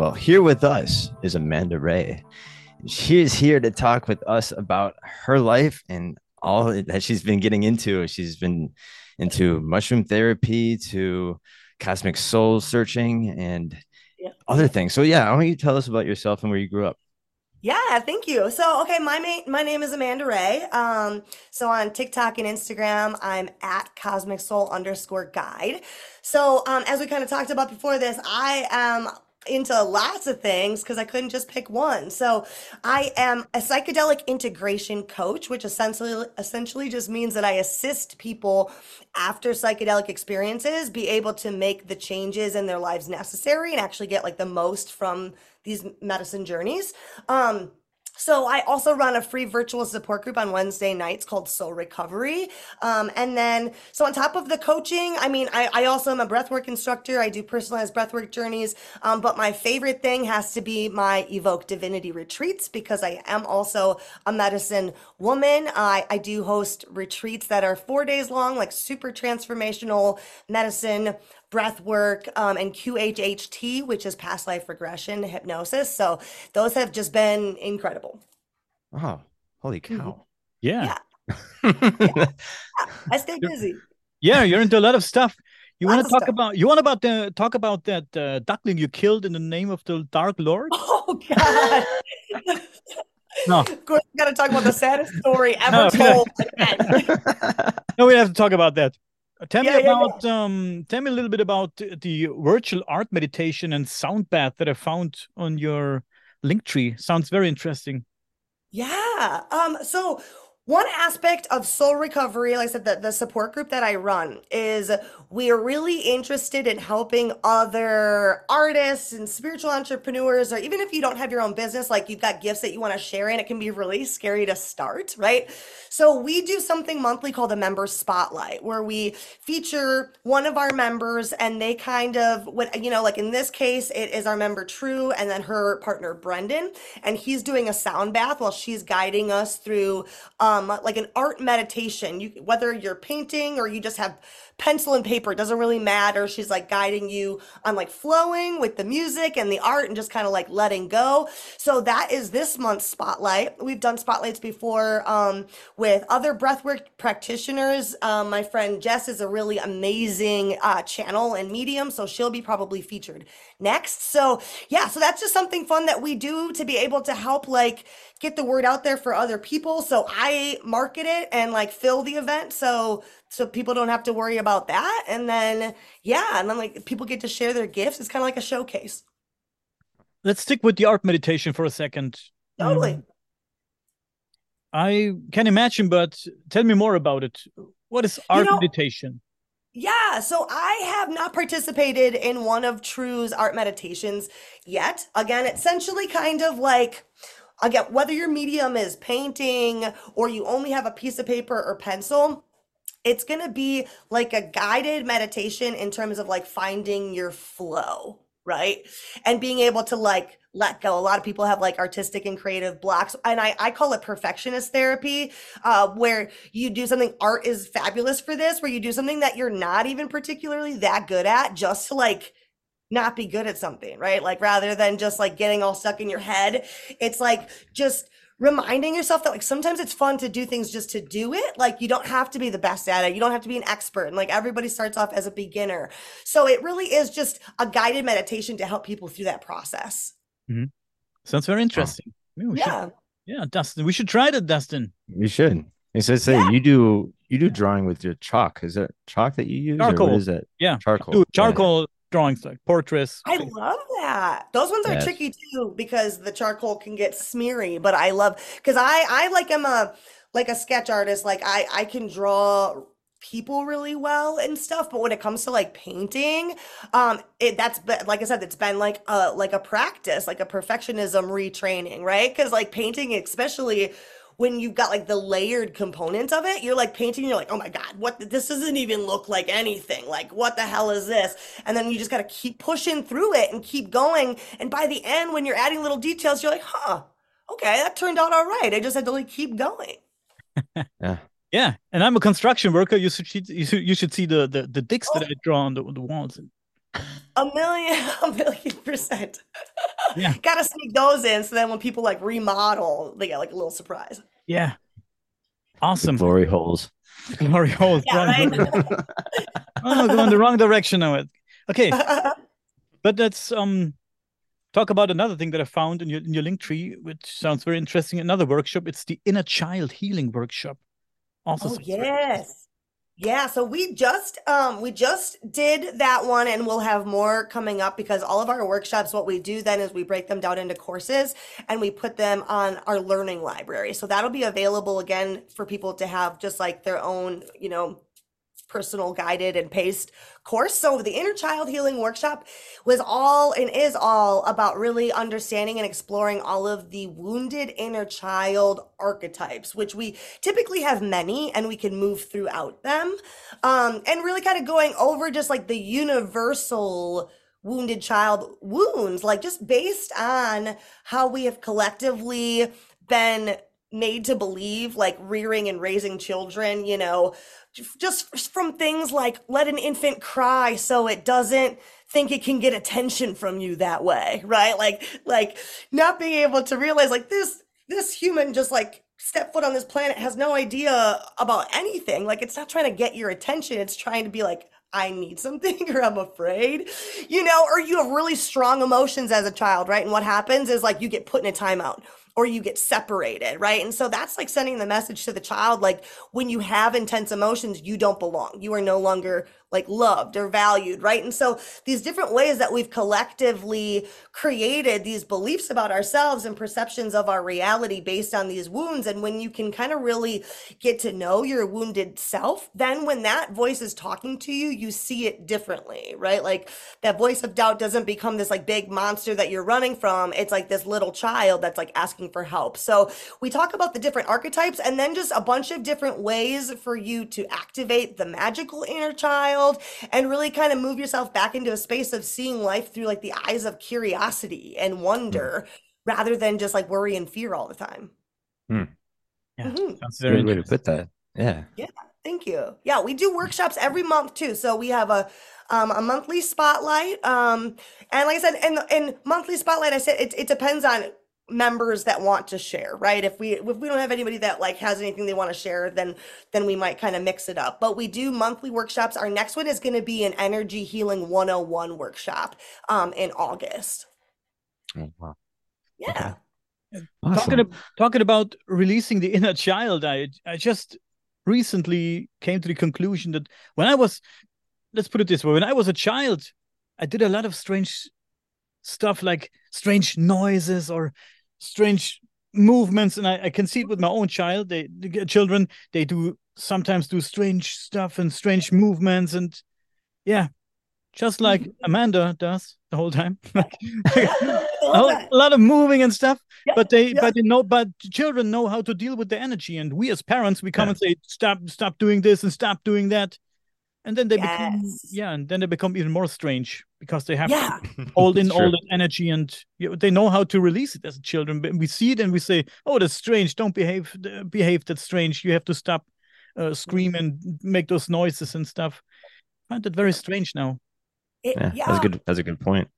Well, here with us is Amanda Rae. She is here to talk with us about her life and all that she's been getting into. She's been into mushroom therapy to cosmic soul searching and other things. So, yeah, why don't you tell us about yourself and where you grew up? Yeah, thank you. So, okay, my ma- my name is Amanda Rae. Um, so on TikTok and Instagram, I'm at Cosmic Soul underscore Guide. So, um, as we kind of talked about before this, I am into lots of things because I couldn't just pick one. So I am a psychedelic integration coach, which essentially essentially just means that I assist people after psychedelic experiences be able to make the changes in their lives necessary and actually get like the most from these medicine journeys. Um, so I also run a free virtual support group on Wednesday nights called Soul Recovery. Um, and then, so on top of the coaching, I mean, I, I also am a breathwork instructor. I do personalized breathwork journeys. Um, but my favorite thing has to be my Evoke Divinity retreats because I am also a medicine woman. I, I do host retreats that are four days long, like super transformational medicine breath work, um, and QHHT, which is past life regression hypnosis. So those have just been incredible. Oh, holy cow. Mm-hmm. Yeah. Yeah. yeah. I stay busy. Yeah, you're into a lot of stuff. You want to talk stuff. about you want about the talk about that uh, duckling you killed in the name of the Dark Lord? Oh God! no, of course, we got to talk about the saddest story ever told. no, we have to talk about that. Tell yeah, me about yeah. um tell me a little bit about the virtual art meditation and sound bath that I found on your Linktree. Sounds very interesting. Yeah. Um so one aspect of soul recovery, like I said, the, the support group that I run is we are really interested in helping other artists and spiritual entrepreneurs, or even if you don't have your own business, like you've got gifts that you want to share and it can be really scary to start, right? So we do something monthly called a member spotlight where we feature one of our members and they kind of what you know, like in this case, it is our member True and then her partner Brendan, and he's doing a sound bath while she's guiding us through um um, like an art meditation. You whether you're painting or you just have pencil and paper, it doesn't really matter. She's like guiding you on like flowing with the music and the art and just kind of like letting go. So that is this month's spotlight. We've done spotlights before um, with other breathwork practitioners. Um, my friend Jess is a really amazing uh, channel and medium, so she'll be probably featured next. So yeah, so that's just something fun that we do to be able to help like get the word out there for other people. So I market it and like fill the event so so people don't have to worry about that. And then yeah, and then like people get to share their gifts. It's kind of like a showcase. Let's stick with the art meditation for a second. Totally. Um, I can imagine, but tell me more about it. What is art you know, meditation? Yeah, so I have not participated in one of True's art meditations yet. Again, essentially kind of like again, whether your medium is painting or you only have a piece of paper or pencil, it's going to be like a guided meditation in terms of like finding your flow, right? And being able to like let go. A lot of people have like artistic and creative blocks. And I, I call it perfectionist therapy, uh, where you do something, art is fabulous for this, where you do something that you're not even particularly that good at just to like not be good at something, right? Like rather than just like getting all stuck in your head, it's like just reminding yourself that like sometimes it's fun to do things just to do it. Like you don't have to be the best at it. You don't have to be an expert. And like everybody starts off as a beginner. So it really is just a guided meditation to help people through that process. Mm-hmm. Sounds very interesting. yeah. Should, yeah, Dustin. We should try that, Dustin. You should. It says say yeah. you do you do drawing with your chalk. Is it chalk that you use? Charcoal. Or what is it? Yeah. Charcoal. charcoal drawings like portraits. I love that. Those ones are yes. tricky too because the charcoal can get smeary, but I love because I I like am a like a sketch artist. Like I I can draw people really well and stuff but when it comes to like painting um it that's been like i said it's been like a like a practice like a perfectionism retraining right because like painting especially when you've got like the layered components of it, you're like painting, you're like, oh my God, what this doesn't even look like anything. Like, what the hell is this? And then you just gotta keep pushing through it and keep going. And by the end, when you're adding little details, you're like, huh, okay, that turned out all right. I just had to like keep going. yeah. Yeah, and I'm a construction worker. You should you should, you should see the the, the dicks oh. that I draw on the, the walls. A million, a million percent. Yeah. Gotta sneak those in so then when people like remodel, they get like a little surprise. Yeah. Awesome. Glory holes. Glory holes. Yeah, right? oh, going the wrong direction now. Okay, but let's um talk about another thing that I found in your in your Linktree, which sounds very interesting. Another workshop. It's the inner child healing workshop. Also, Oh yes. Yeah, so we just um we just did that one and we'll have more coming up because all of our workshops what we do then is we break them down into courses and we put them on our learning library. So that'll be available again for people to have just like their own, you know, personal guided and paced course. So the inner child healing workshop was all and is all about really understanding and exploring all of the wounded inner child archetypes, which we typically have many and we can move throughout them. Um, and really kind of going over just like the universal wounded child wounds, like just based on how we have collectively been made to believe like rearing and raising children, you know, just from things like let an infant cry so it doesn't think it can get attention from you that way, right? Like like not being able to realize like this this human just like step foot on this planet has no idea about anything. Like it's not trying to get your attention, it's trying to be like I need something or I'm afraid, you know, or you have really strong emotions as a child, right? And what happens is like you get put in a timeout or you get separated, right? And so that's like sending the message to the child like when you have intense emotions, you don't belong. You are no longer like loved or valued, right? And so these different ways that we've collectively created these beliefs about ourselves and perceptions of our reality based on these wounds. And when you can kind of really get to know your wounded self, then when that voice is talking to you, you see it differently, right? Like that voice of doubt doesn't become this like big monster that you're running from. It's like this little child that's like asking for help. So we talk about the different archetypes and then just a bunch of different ways for you to activate the magical inner child and really kind of move yourself back into a space of seeing life through like the eyes of curiosity and wonder rather than just like worry and fear all the time. Yeah, Mhm. sounds very Good way to put that. Yeah. Yeah. Thank you. Yeah, we do workshops every month too. So we have a um, a monthly spotlight. Um, and like I said, in in monthly spotlight, I said it, it depends on members that want to share, right? If we if we don't have anybody that like has anything they want to share, then then we might kind of mix it up. But we do monthly workshops. Our next one is going to be an energy healing 101 workshop um in August. Oh, wow. Yeah. Awesome. Talking, ab- talking about releasing the inner child, I I just recently came to the conclusion that when I was, let's put it this way, when I was a child, I did a lot of strange stuff like strange noises or strange movements, and I, I can see it with my own child. They, the children, they do sometimes do strange stuff and strange movements, and yeah, just like Amanda does the whole time. a, whole- a lot of moving and stuff Yeah, but they yeah. but they know but children know how to deal with the energy and we as parents we come Yeah. and say stop stop doing this and stop doing that and then they become yeah and then they become even more strange because they have Yeah. to hold in all true. that energy and you know, they know how to release it as children but we see it and we say oh that's strange don't behave uh, behave that's strange you have to stop uh, scream and make those noises and stuff I find that very strange now It- Yeah, yeah. that's a good. That's a good point.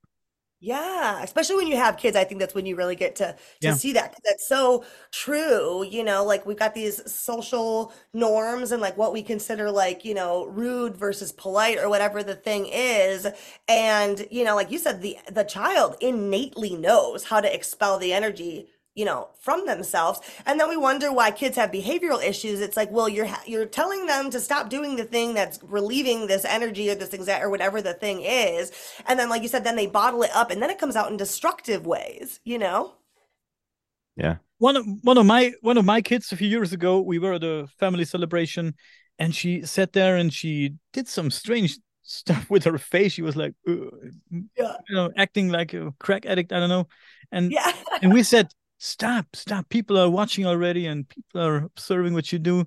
Yeah, especially when you have kids, I think that's when you really get to to Yeah. see that. that's so true. You know, like we've got these social norms and like what we consider like, you know, rude versus polite or whatever the thing is. And, you know, like you said, the the child innately knows how to expel the energy, you know, from themselves. And then we wonder why kids have behavioral issues. It's like, well, you're ha- you're telling them to stop doing the thing that's relieving this energy or this exact or whatever the thing is. And then, like you said, then they bottle it up and then it comes out in destructive ways, you know? Yeah. one of one of my one of my kids a few years ago we were at a family celebration and she sat there and she did some strange stuff with her face she was like Yeah. you know acting like a crack addict i don't know and Yeah. and we said stop stop people are watching already and people are observing what you do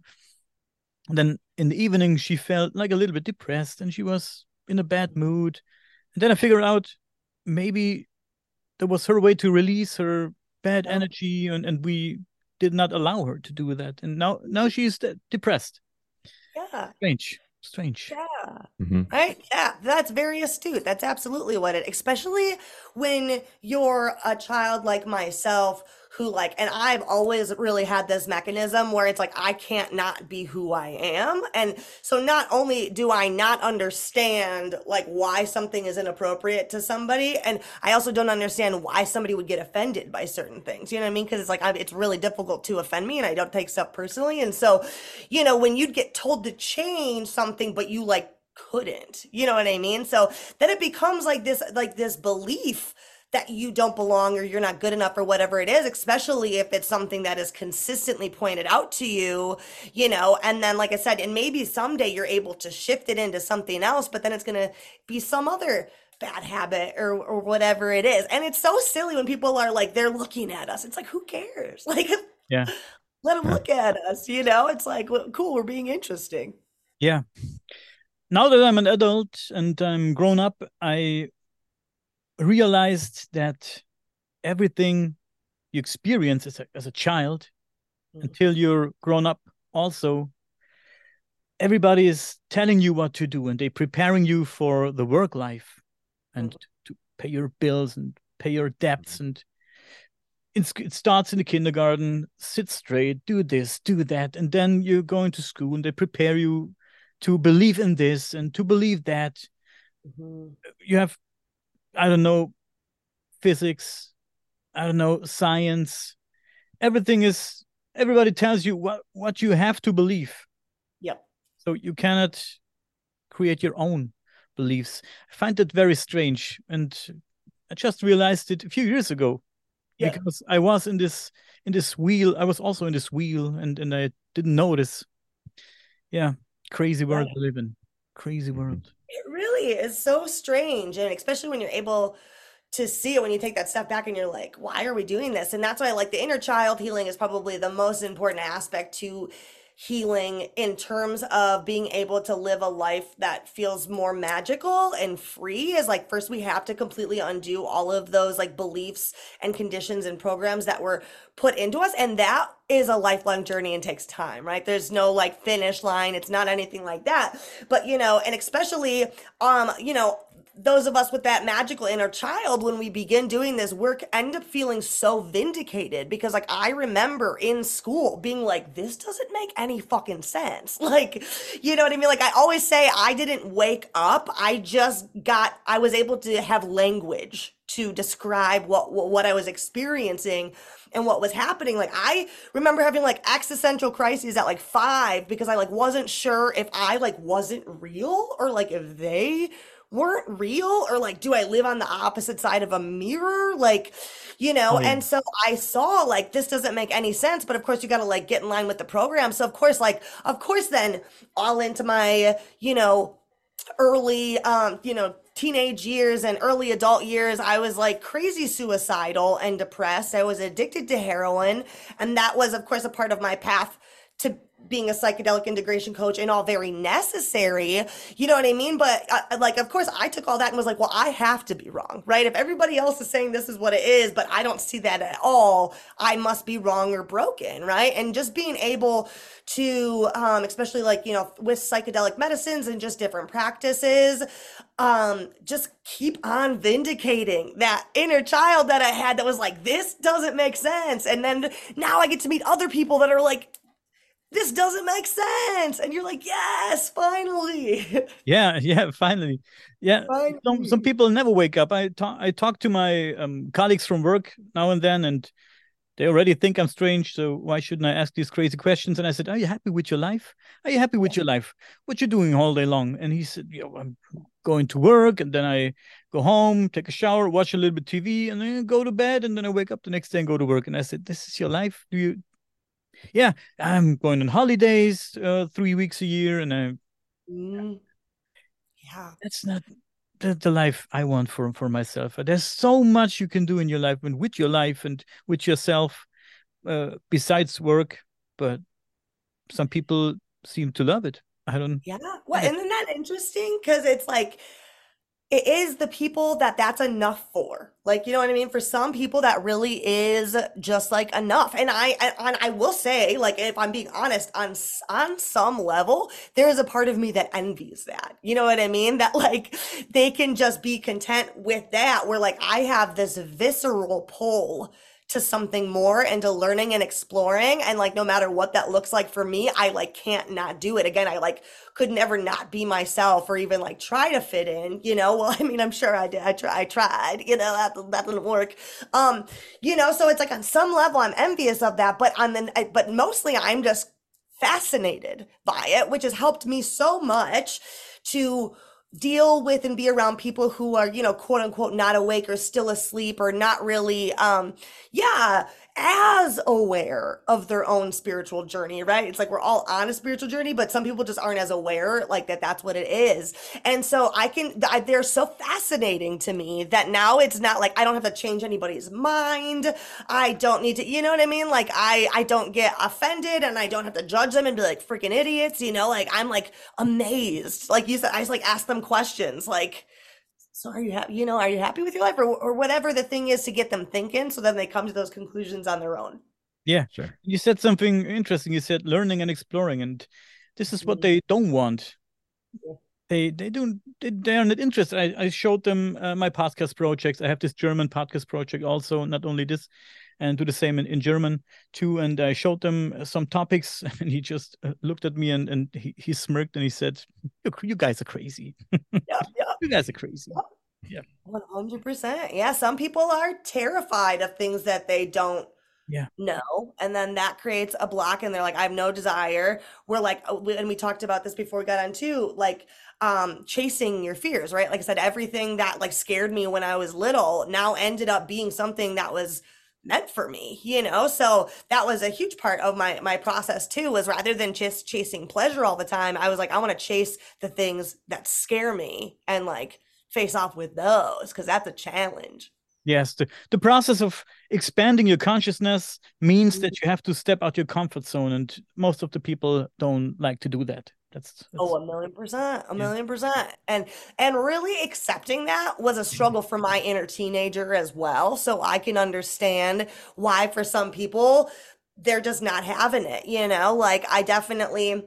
and then in the evening she felt like a little bit depressed and she was in a bad mood and then i figured out maybe that was her way to release her bad energy and, and we did not allow her to do that and now now she's de- depressed Yeah. strange strange Yeah. Mm-hmm. Right? Yeah, that's very astute. That's absolutely what it, especially when you're a child like myself who like and I've always really had this mechanism where it's like I can't not be who I am. And so not only do I not understand like why something is inappropriate to somebody and I also don't understand why somebody would get offended by certain things. You know what I mean? Cuz it's like I, it's really difficult to offend me and I don't take stuff personally. And so, you know, when you'd get told to change something but you like couldn't. You know what I mean? So then it becomes like this like this belief that you don't belong or you're not good enough or whatever it is, especially if it's something that is consistently pointed out to you, you know, and then like I said, and maybe someday you're able to shift it into something else, but then it's going to be some other bad habit or or whatever it is. And it's so silly when people are like they're looking at us. It's like who cares? Like yeah. Let them look at us, you know? It's like well, cool, we're being interesting. Yeah. Now that I'm an adult and I'm grown up, I realized that everything you experience as a, as a child mm. until you're grown up also everybody is telling you what to do and they're preparing you for the work life and mm. to pay your bills and pay your debts and it starts in the kindergarten sit straight do this do that and then you're going to school and they prepare you to believe in this and to believe that mm-hmm. you have I don't know, physics, I don't know, science. Everything is everybody tells you what what you have to believe. Yep. So you cannot create your own beliefs. I find that very strange, and I just realized it a few years ago yeah. because I was in this in this wheel. I was also in this wheel, and and I didn't notice. Yeah, crazy world to live in. Crazy world. It really is so strange. And especially when you're able to see it when you take that step back and you're like, why are we doing this? And that's why like the inner child healing is probably the most important aspect to healing in terms of being able to live a life that feels more magical and free is like first we have to completely undo all of those like beliefs and conditions and programs that were put into us and that is a lifelong journey and takes time right? There's no like finish line. It's not anything like that. But you know and especially um you know those of us with that magical inner child, when we begin doing this work, end up feeling so vindicated because, like, I remember in school being like, this doesn't make any fucking sense. Like, you know what I mean? Like, I always say I didn't wake up, I just got, I was able to have language to describe what, what, I was experiencing and what was happening. Like I remember having like existential crises at like five because I like wasn't sure if I like wasn't real or like if they weren't real or like do i live on the opposite side of a mirror like you know oh, yeah. and so i saw like this doesn't make any sense but of course you got to like get in line with the program so of course like of course then all into my you know early um you know teenage years and early adult years, I was like crazy suicidal and depressed. I was addicted to heroin. And that was, of course, a part of my path to being a psychedelic integration coach and all very necessary you know what i mean? But uh, like of course i took all that and was like well i have to be wrong right? If everybody else is saying this is what it is but i don't see that at all i must be wrong or broken right? And just being able to um especially like you know with psychedelic medicines and just different practices um just keep on vindicating that inner child that i had that was like this doesn't make sense. And then now i get to meet other people that are like this doesn't make sense. And you're like yes finally. Yeah yeah finally. Yeah finally. Some, some people never wake up. I talk i talk to my um, colleagues from work now and then and they already think i'm strange so why shouldn't i ask these crazy questions? And i said are you happy with your life? Are you happy with your life? What you're doing all day long? And he said you know, i'm going to work and then i go home take a shower watch a little bit tv and then go to bed and then i wake up the next day and go to work. And i said this is your life. Do you yeah, I'm going on holidays uh, three weeks a year, and I, mm. yeah, that's not the, the life I want for for myself. There's so much you can do in your life and with your life and with yourself, uh, besides work. But some people seem to love it. I don't. Yeah. Well, isn't that interesting? Because it's like it is the people that that's enough for. Like, you know what I mean? For some people, that really is just like enough. And I, and I will say, like, if I'm being honest, on on some level, there is a part of me that envies that. You know what I mean? That like they can just be content with that. Where like I have this visceral pull to something more and to learning and exploring and like no matter what that looks like for me i like can't not do it. Again i like could never not be myself or even like try to fit in you know? Well i mean i'm sure i did i, try, I tried you know? That, that didn't work. Um you know so it's like on some level i'm envious of that but on the but mostly i'm just fascinated by it which has helped me so much to deal with and be around people who are you know quote unquote not awake or still asleep or not really um yeah as aware of their own spiritual journey, right? It's like we're all on a spiritual journey, but some people just aren't as aware, like that that's what it is. And so I can, I, they're so fascinating to me that now it's not like I don't have to change anybody's mind. I don't need to, you know what I mean? Like I, I don't get offended and I don't have to judge them and be like freaking idiots, you know? Like I'm like amazed. Like you said, I just like ask them questions like, so are you happy you know are you happy with your life or, or whatever the thing is to get them thinking so then they come to those conclusions on their own? Yeah. Sure. You said something interesting. You said learning and exploring and this is what mm-hmm. they don't want. Yeah. they they don't they, they are not interested. I, I showed them uh, my podcast projects. I have this german podcast project also not only this and do the same in, in German too. And I showed them some topics, and he just uh, looked at me and, and he, he smirked and he said, "You you guys are crazy. yeah, yeah. You guys are crazy." Yeah. 100%. Yeah. Some people are terrified of things that they don't yeah know and then that creates a block and they're like i have no desire we're like oh, and we talked about this before we got on too like um chasing your fears right like i said everything that like scared me when i was little now ended up being something that was meant for me you know? So that was a huge part of my my process too was rather than just chasing pleasure all the time i was like i want to chase the things that scare me and like face off with those because that's a challenge. Yes the, the process of expanding your consciousness means mm-hmm. that you have to step out your comfort zone and most of the people don't like to do that that's, that's, oh a million percent a million percent and and really accepting that was a mm-hmm. struggle for my inner teenager as well so i can understand why for some people they're just not having it you know like i definitely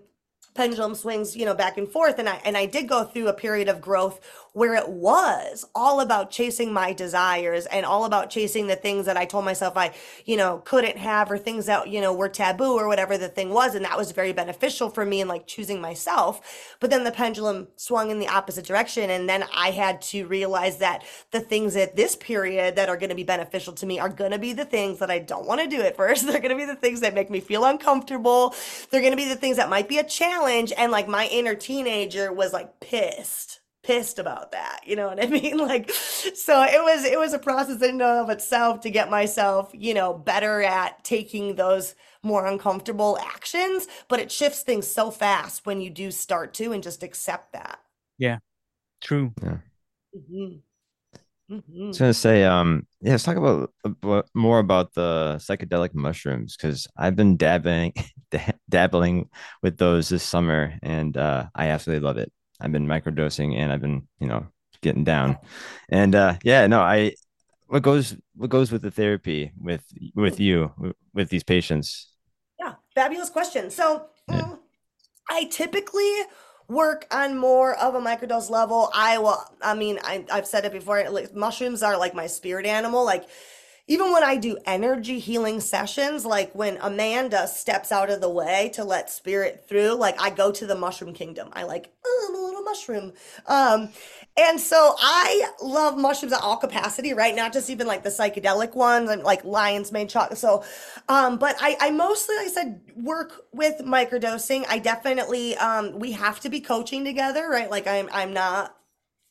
pendulum swings you know back and forth and i and i did go through a period of growth where it was all about chasing my desires and all about chasing the things that I told myself I, you know, couldn't have or things that, you know, were taboo or whatever the thing was. And that was very beneficial for me in like choosing myself. But then the pendulum swung in the opposite direction. And then I had to realize that the things at this period that are going to be beneficial to me are going to be the things that I don't want to do at first. They're going to be the things that make me feel uncomfortable. They're going to be the things that might be a challenge. And like my inner teenager was like pissed pissed about that. You know what I mean? Like, so it was it was a process in and of itself to get myself, you know, better at taking those more uncomfortable actions. But it shifts things so fast when you do start to and just accept that. Yeah, true. Yeah. Mm-hmm. Mm-hmm. I was gonna say, um, yeah, let's talk about, about more about the psychedelic mushrooms because I've been dabbling, dabbling with those this summer, and uh, I absolutely love it. I've been microdosing and I've been, you know, getting down. And uh yeah, no, I what goes what goes with the therapy with with you with these patients? Yeah, fabulous question. So yeah. um, I typically work on more of a microdose level. I will I mean, I I've said it before, like mushrooms are like my spirit animal. Like even when I do energy healing sessions, like when Amanda steps out of the way to let spirit through, like I go to the mushroom kingdom. I like, oh, I'm a little mushroom. Um, and so I love mushrooms at all capacity, right? Not just even like the psychedelic ones and like lion's mane chocolate. So, um, but I, I mostly, like I said, work with microdosing. I definitely, um, we have to be coaching together, right? Like I'm, I'm not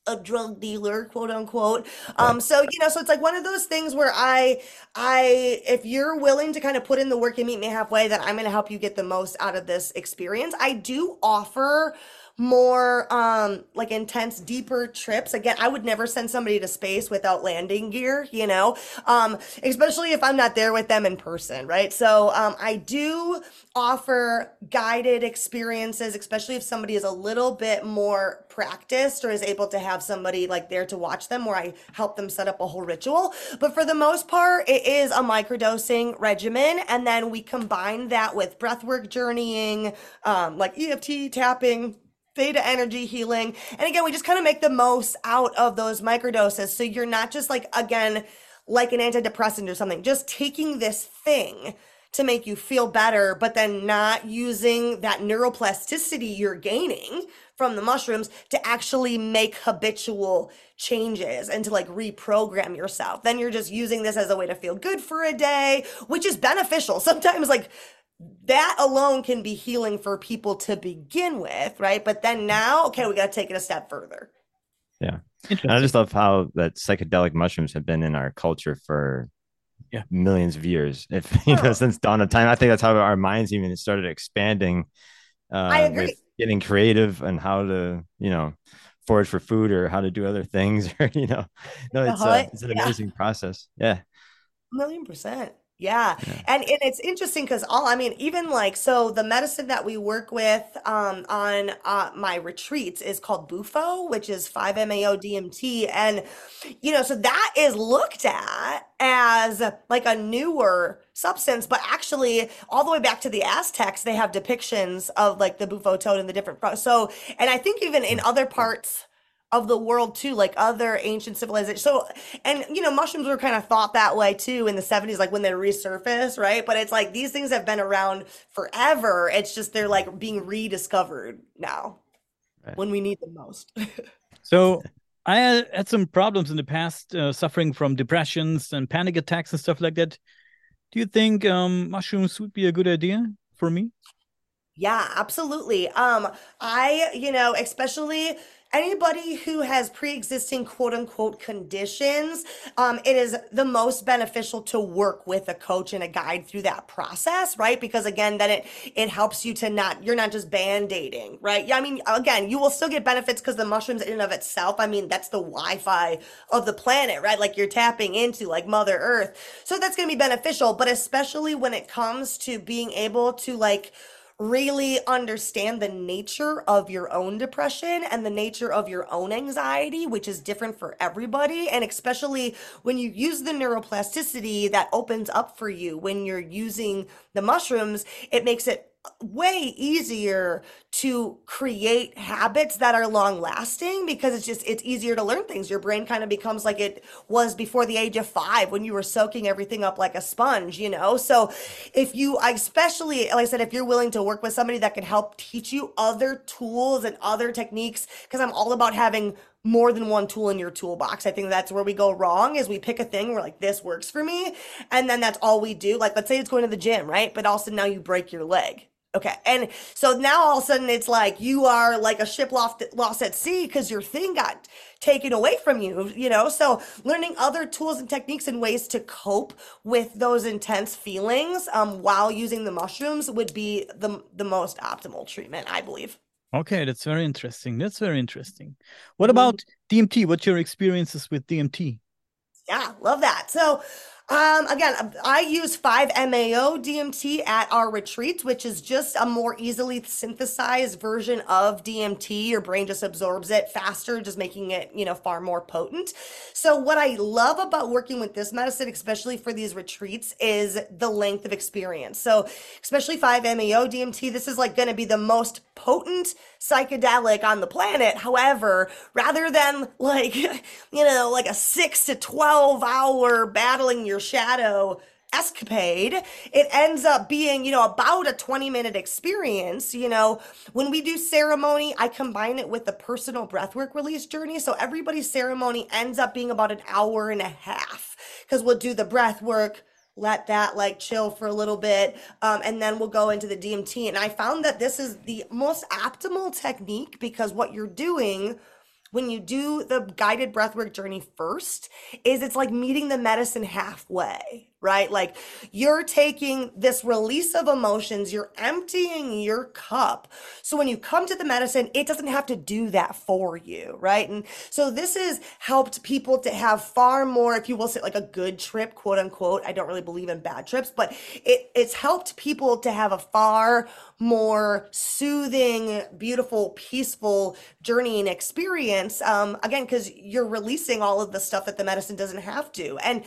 a drug dealer quote unquote. Um so you know so it's like one of those things where i i if you're willing to kind of put in the work and meet me halfway then i'm going to help you get the most out of this experience. I do offer more um like intense deeper trips. Again i would never send somebody to space without landing gear you know? Um especially if i'm not there with them in person right? So um i do offer guided experiences especially if somebody is a little bit more practiced or is able to have somebody like there to watch them where i help them set up a whole ritual. But for the most part it is a microdosing regimen and then we combine that with breathwork journeying um like eft tapping theta energy healing. And again, we just kind of make the most out of those microdoses. So you're not just like, again, like an antidepressant or something, just taking this thing to make you feel better, but then not using that neuroplasticity you're gaining from the mushrooms to actually make habitual changes and to like reprogram yourself. Then you're just using this as a way to feel good for a day, which is beneficial. Sometimes, like, that alone can be healing for people to begin with, right? But then now, okay, we got to take it a step further. Yeah. I just love how that psychedelic mushrooms have been in our culture for yeah. millions of years. If you know, since dawn of time, I think that's how our minds even started expanding. Uh, I agree. getting creative and how to, you know, forage for food or how to do other things, or you know, no, it's uh, it's an amazing yeah. process. Yeah, a million percent. Yeah. yeah. And, and it's interesting because all, I mean, even like, so the medicine that we work with um, on uh, my retreats is called Bufo, which is 5-MeO DMT. And, you know, so that is looked at as like a newer substance, but actually all the way back to the Aztecs, they have depictions of like the Bufo toad and the different, so, and I think even in other parts of the world too, like other ancient civilizations. So, and you know, mushrooms were kind of thought that way too in the 70s, like when they resurfaced, right? But it's like these things have been around forever. It's just they're like being rediscovered now right. when we need them most. so, I had some problems in the past, uh, suffering from depressions and panic attacks and stuff like that. Do you think um, mushrooms would be a good idea for me? Yeah, absolutely. Um, I, you know, especially anybody who has pre-existing quote unquote conditions um, it is the most beneficial to work with a coach and a guide through that process right? Because again then it it helps you to not you're not just band-aiding right? Yeah i mean again you will still get benefits because the mushrooms in and of itself i mean that's the wi-fi of the planet right? Like you're tapping into like mother earth. So that's going to be beneficial but especially when it comes to being able to like really understand the nature of your own depression and the nature of your own anxiety, which is different for everybody. And especially when you use the neuroplasticity that opens up for you when you're using the mushrooms, it makes it way easier to create habits that are long lasting because it's just it's easier to learn things your brain kind of becomes like it was before the age of 5 when you were soaking everything up like a sponge you know so if you especially like I said if you're willing to work with somebody that can help teach you other tools and other techniques because I'm all about having more than one tool in your toolbox. I think that's where we go wrong is we pick a thing we're like this works for me and then that's all we do. Like let's say it's going to the gym, right? But also now you break your leg Okay. And so now all of a sudden it's like you are like a ship lost, lost at sea because your thing got taken away from you, you know? So learning other tools and techniques and ways to cope with those intense feelings um, while using the mushrooms would be the, the most optimal treatment, I believe. Okay, that's very interesting. That's very interesting. What mm-hmm. about DMT? What's your experiences with DMT? Yeah, love that. So um, again, I use 5-MeO DMT at our retreats, which is just a more easily synthesized version of DMT. Your brain just absorbs it faster, just making it, you know, far more potent. So what I love about working with this medicine, especially for these retreats, is the length of experience. So especially 5-MeO DMT, this is like going to be the most potent psychedelic on the planet. However, rather than like, you know, like a six to 12 hour battling your shadow escapade it ends up being you know about a 20 minute experience you know. When we do ceremony i combine it with the personal breathwork release journey so everybody's ceremony ends up being about an hour and a half because we'll do the breath work let that like chill for a little bit um, and then we'll go into the dmt and i found that this is the most optimal technique because what you're doing when you do the guided breathwork journey first is it's like meeting the medicine halfway right? Like you're taking this release of emotions, you're emptying your cup. So when you come to the medicine, it doesn't have to do that for you, right? And so this has helped people to have far more, if you will say like a good trip, quote unquote. I don't really believe in bad trips, but it, it's helped people to have a far more soothing, beautiful, peaceful journey and experience. Um, again, because you're releasing all of the stuff that the medicine doesn't have to. And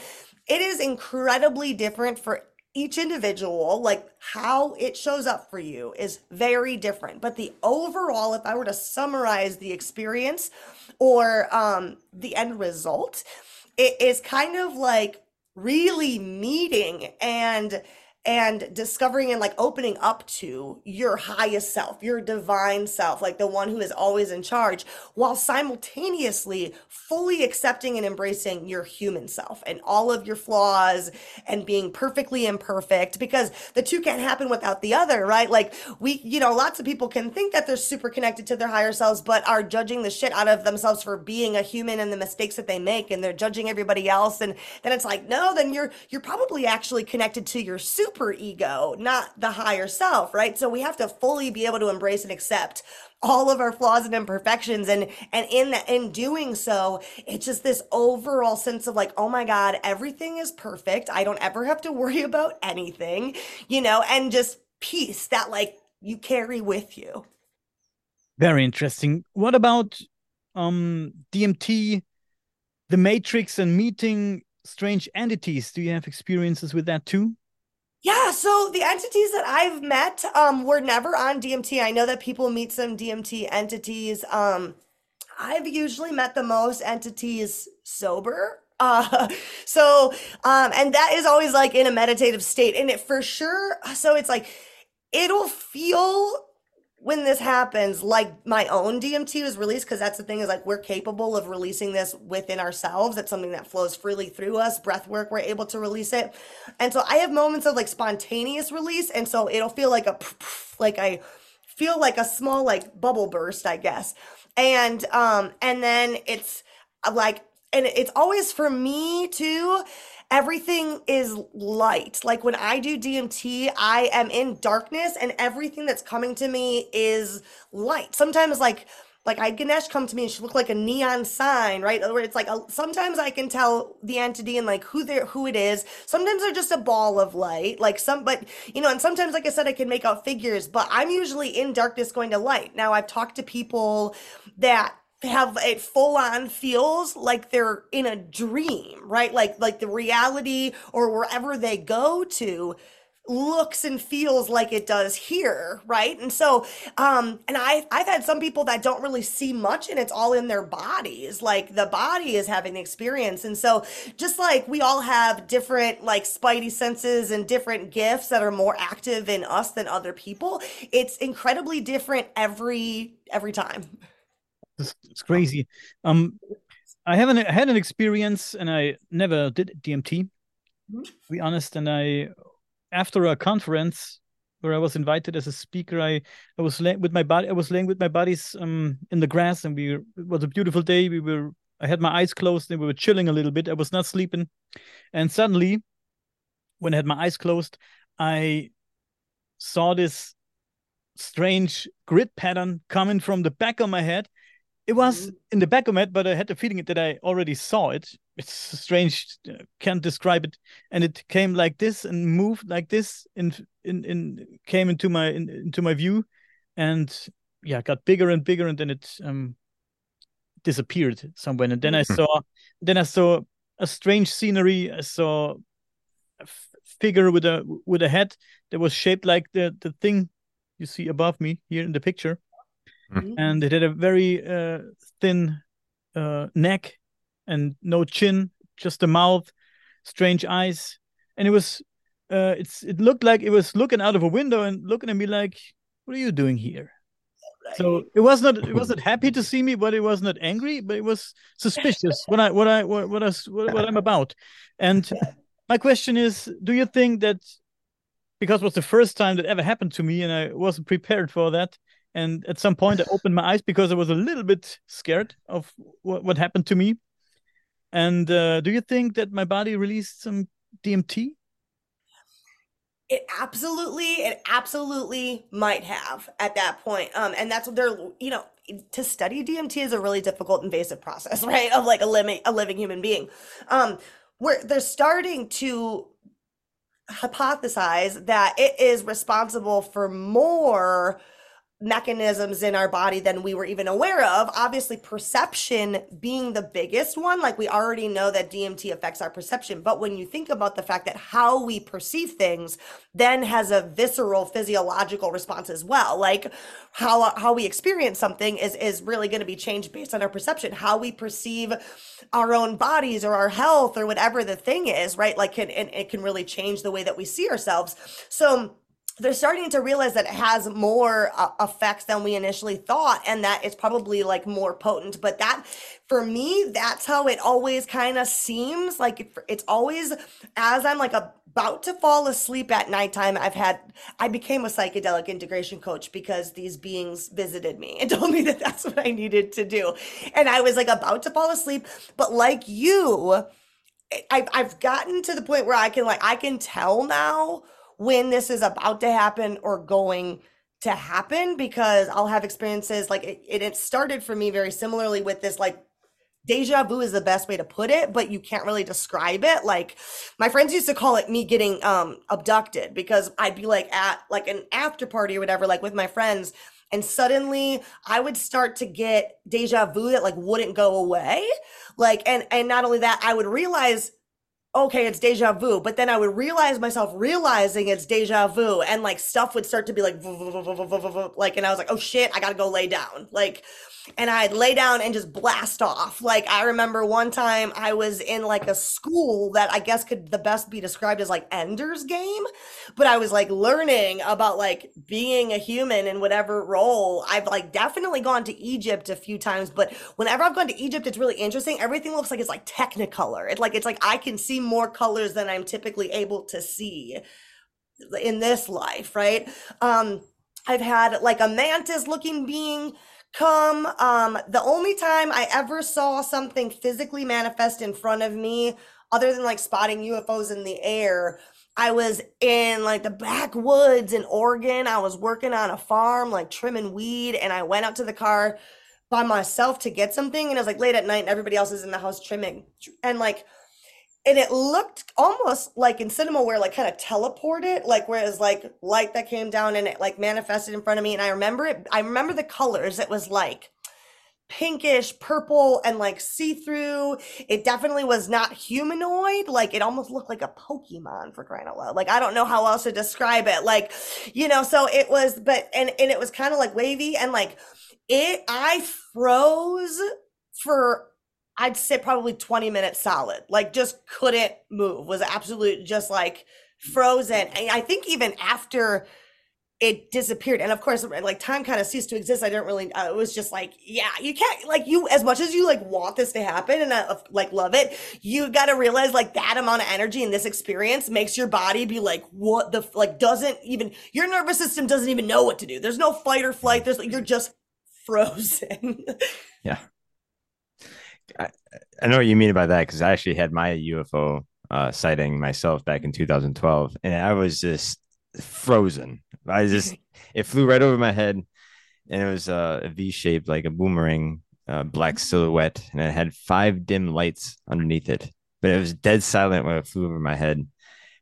it is incredibly different for each individual. Like how it shows up for you is very different. But the overall if i were to summarize the experience or um the end result it is kind of like really meeting and and discovering and like opening up to your highest self, your divine self, like the one who is always in charge, while simultaneously fully accepting and embracing your human self and all of your flaws and being perfectly imperfect because the two can't happen without the other, right? Like we, you know, lots of people can think that they're super connected to their higher selves, but are judging the shit out of themselves for being a human and the mistakes that they make and they're judging everybody else. And then it's like, no, then you're, you're probably actually connected to your super super ego, not the higher self, right? So we have to fully be able to embrace and accept all of our flaws and imperfections. And and in that in doing so it's just this overall sense of like oh my god everything is perfect. I don't ever have to worry about anything you know and just peace that like you carry with you. Very interesting. What about um dmt the matrix and meeting strange entities? Do you have experiences with that too yeah, so the entities that I've met um, were never on DMT. I know that people meet some DMT entities. Um, I've usually met the most entities sober. Uh, so, um, and that is always like in a meditative state. And it for sure, so it's like, it'll feel when this happens, like my own DMT was released, because that's the thing is like we're capable of releasing this within ourselves. It's something that flows freely through us. Breath work, we're able to release it. And so I have moments of like spontaneous release. And so it'll feel like a, like I feel like a small like bubble burst, I guess. And, um, and then it's like, and it's always for me too everything is light. Like when I do DMT, I am in darkness and everything that's coming to me is light. Sometimes like like I Ganesh come to me and she looked like a neon sign, right? Where it's like a, sometimes I can tell the entity and like who they who it is. Sometimes they're just a ball of light, like some, but you know, and sometimes, like I said, I can make out figures. But I'm usually in darkness going to light. Now I've talked to people that have it full on feels like they're in a dream, right? Like like the reality or wherever they go to looks and feels like it does here, right? And so um and I I've had some people that don't really see much and it's all in their bodies. Like the body is having the experience. And so just like we all have different like spidey senses and different gifts that are more active in us than other people, it's incredibly different every every time. It's, it's crazy. Um, I haven't had an experience, and I never did DMT. Mm-hmm. To be honest, and I after a conference where I was invited as a speaker, I I was laying with my body. I was laying with my buddies um in the grass, and we it was a beautiful day. We were I had my eyes closed, and we were chilling a little bit. I was not sleeping, and suddenly, when I had my eyes closed, I saw this strange grid pattern coming from the back of my head it was mm-hmm. in the back of my head, but I had the feeling that I already saw it. It's strange, can't describe it. And it came like this and moved like this, and in, in came into my in, into my view, and yeah, got bigger and bigger, and then it um disappeared somewhere. And then I mm-hmm. saw, then I saw a strange scenery. I saw a figure with a with a head that was shaped like the the thing you see above me here in the picture mm-hmm. and it had a very uh, thin uh, neck and no chin, just a mouth, strange eyes, and it was. Uh, it's it looked like it was looking out of a window and looking at me like, "What are you doing here?" So it was not it wasn't happy to see me, but it was not angry, but it was suspicious what I what I what what, I, what, what I'm about. And my question is, do you think that because it was the first time that ever happened to me and I wasn't prepared for that, and at some point, I opened my eyes because I was a little bit scared of what, what happened to me. And uh, do you think that my body released some DMT It absolutely, it absolutely might have at that point. Um, and that's what they're, you know, to study DMT is a really difficult, invasive process, right? Of like a living, a living human being. Um, where they're starting to hypothesize that it is responsible for more mechanisms in our body than we were even aware of. Obviously, perception being the biggest one. Like we already know that DMT affects our perception. But when you think about the fact that how we perceive things then has a visceral physiological response as well. Like how how we experience something is is really going to be changed based on our perception. How we perceive our own bodies or our health or whatever the thing is, right? Like can and it can really change the way that we see ourselves. So they're starting to realize that it has more uh, effects than we initially thought and that it's probably like more potent. But that for me that's how it always kind of seems. Like it's always as i'm like about to fall asleep at nighttime i've had i became a psychedelic integration coach because these beings visited me and told me that that's what i needed to do. And i was like about to fall asleep but like you I've, I've gotten to the point where i can like i can tell now when this is about to happen or going to happen because I'll have experiences like it, it started for me very similarly with this like deja vu is the best way to put it but you can't really describe it. Like my friends used to call it me getting um abducted because i'd be like at like an after party or whatever like with my friends and suddenly i would start to get deja vu that like wouldn't go away. Like and and not only that i would realize okay, it's deja vu. But then I would realize myself realizing it's deja vu, and like stuff would start to be like, like, and I was like, oh shit, I gotta go lay down. Like, and I'd lay down and just blast off. Like I remember one time I was in like a school that I guess could the best be described as like Ender's Game, but I was like learning about like being a human in whatever role. I've like definitely gone to Egypt a few times, but whenever I've gone to Egypt, it's really interesting. Everything looks like it's like technicolor. It's like it's like I can see more colors than I'm typically able to see in this life, right? Um I've had like a mantis looking being come um the only time i ever saw something physically manifest in front of me other than like spotting ufos in the air i was in like the backwoods in oregon i was working on a farm like trimming weed and i went out to the car by myself to get something and it was like late at night and everybody else is in the house trimming and like and it looked almost like in cinema where like kind of teleported like where it was like light that came down and it like manifested in front of me and i remember it i remember the colors. It was like pinkish purple and like see-through. It definitely was not humanoid like it almost looked like a pokemon for crying out loud. Like i don't know how else to describe it like you know so it was but and and it was kind of like wavy and like it i froze for I'd say probably 20 minutes solid. Like just couldn't move. Was absolute just like frozen. And I think even after it disappeared and of course like time kind of ceased to exist i didn't really uh, it was just like yeah you can't like you as much as you like want this to happen and uh, like love it you got to realize like that amount of energy in this experience makes your body be like what the like doesn't even your nervous system doesn't even know what to do there's no fight or flight there's like you're just frozen yeah I, I know what you mean by that because I actually had my UFO uh, sighting myself back in 2012, and I was just frozen. I just it flew right over my head, and it was uh, a V shaped like a boomerang, uh, black silhouette, and it had five dim lights underneath it. But it was dead silent when it flew over my head.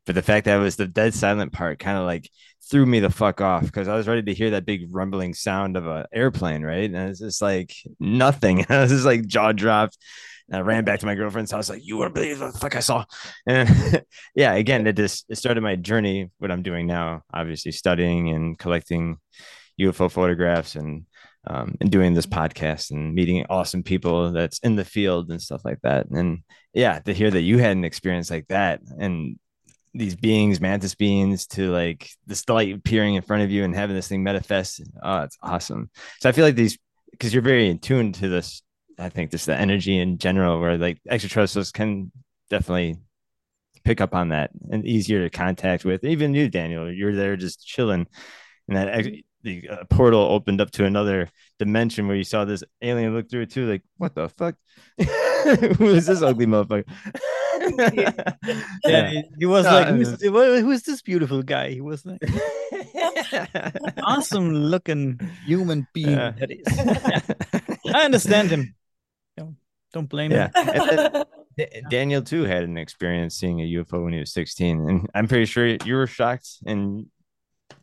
But the fact that it was the dead silent part kind of like threw me the fuck off because I was ready to hear that big rumbling sound of an airplane, right? And it's just like nothing. I was just like jaw dropped. I ran back to my girlfriend's house, like, you wouldn't believe what the fuck I saw. And yeah, again, it just it started my journey, what I'm doing now, obviously studying and collecting UFO photographs and um, and doing this podcast and meeting awesome people that's in the field and stuff like that. And yeah, to hear that you had an experience like that and these beings, mantis beings, to like this light appearing in front of you and having this thing manifest. Oh, it's awesome. So I feel like these because you're very in tune to this. I think just the energy in general, where like extraterrestrials can definitely pick up on that and easier to contact with. Even you, Daniel, you're there just chilling, and that the uh, portal opened up to another dimension where you saw this alien look through it too. Like, what the fuck? Who is this ugly motherfucker? yeah, he, he was No, like, uh, who's, who's this beautiful guy? He was like, awesome looking human being Yeah. that is. I understand him. Don't, don't blame yeah. him. And then Da- Daniel too had an experience seeing a UFO when he was 16, and I'm pretty sure you were shocked and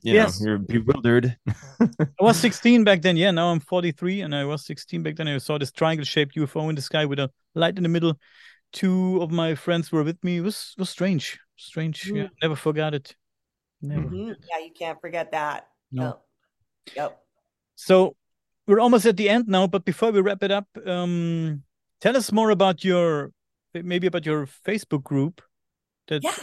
you Yes. know you're bewildered. I was 16 back then. Yeah, now I'm 43, and I was 16 back then. I saw this triangle-shaped UFO in the sky with a light in the middle. Two of my friends were with me. It was was strange, strange. Yeah, Mm. never forgot it. Never. Mhm. Yeah, you can't forget that. No. Yep. Yep. So we're almost at the end now, but before we wrap it up, um, tell us more about your maybe about your Facebook group. That Yeah.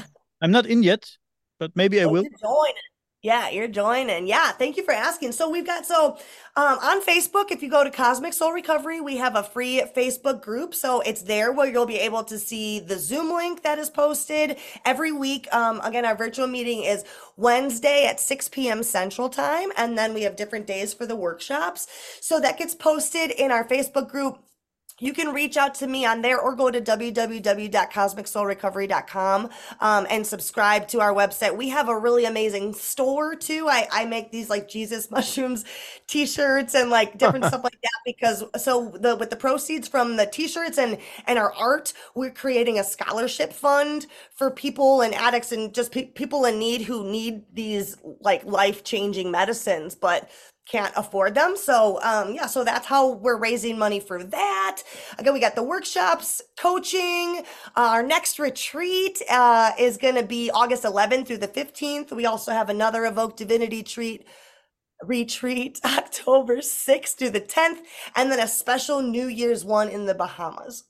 I'm not in yet, but maybe I will. Joining. Yeah, you're joining. Yeah, thank you for asking. So we've got so um, on Facebook, if you go to Cosmic Soul Recovery, we have a free Facebook group. So it's there where you'll be able to see the Zoom link that is posted every week. Um, again, our virtual meeting is Wednesday at 6 p.m. Central Time, and then we have different days for the workshops. So that gets posted in our Facebook group. You can reach out to me on there or go to www.cosmicsoulrecovery.com um, and subscribe to our website. We have a really amazing store too. I, I make these like Jesus mushrooms t-shirts and like different stuff like that because so the with the proceeds from the t-shirts and and our art, we're creating a scholarship fund for people and addicts and just pe- people in need who need these like life-changing medicines but can't afford them. So um yeah, so that's how we're raising money for that. Again, we got the workshops, coaching. Uh, our next retreat uh, is going to be August 11th through the 15th. We also have another Evoke Divinity treat retreat October 6th through the 10th, and then a special New Year's one in the Bahamas.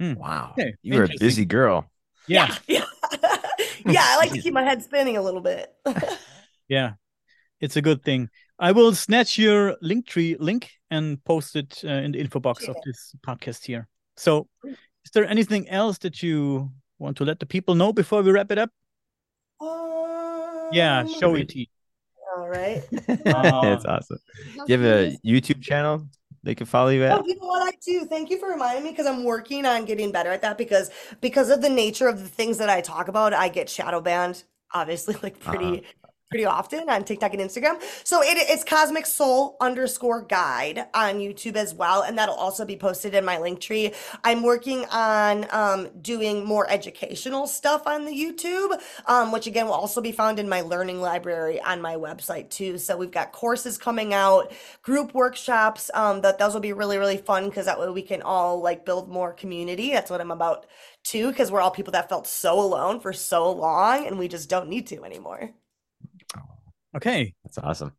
wow, Okay, you are a busy girl. Yeah, Yeah. yeah, I like to keep my head spinning a little bit. yeah, it's a good thing. I will snatch your Linktree link and post it uh, in the info box of this podcast here. So, is there anything else that you want to let the people know before we wrap it up? Yeah, Um, show it. T. All right. That's awesome. Do you have a YouTube channel they can follow you Oh, at? you know what I do? Thank you for reminding me because I'm working on getting better at that because because of the nature of the things that I talk about, I get shadow banned, obviously, like pretty pretty often on TikTok and Instagram. So it, it's Cosmic Soul underscore guide on YouTube as well, and that'll also be posted in my Linktree. I'm working on um, doing more educational stuff on the YouTube, um, which again will also be found in my learning library on my website too. So we've got courses coming out, group workshops. Um, that those will be really really fun because that way we can all like build more community. That's what I'm about too, because we're all people that felt so alone for so long, and we just don't need to anymore. Okay, That's awesome.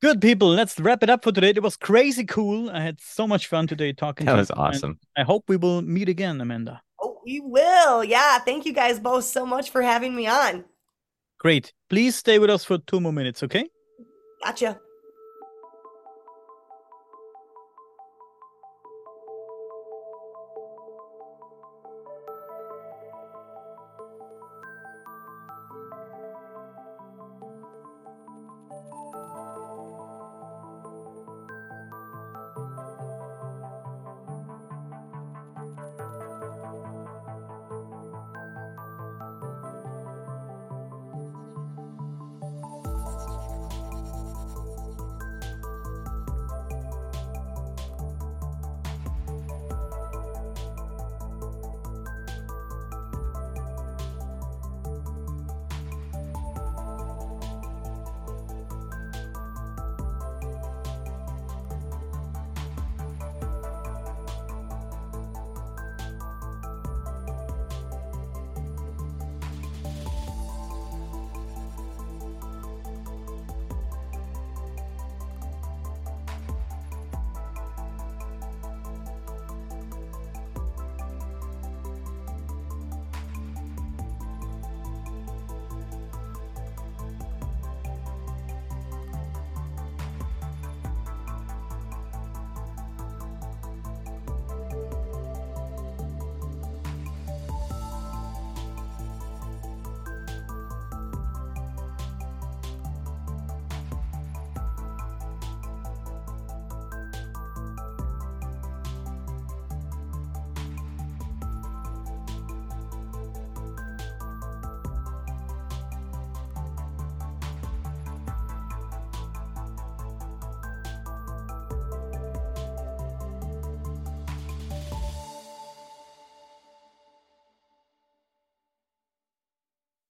good people. Let's wrap it up for today. It was crazy cool. I had so much fun today talking. That to was you, and awesome. I hope we will meet again, Amanda. Oh, we will. Yeah. Thank you guys both so much for having me on. Great. Please stay with us for two more minutes, okay? Gotcha.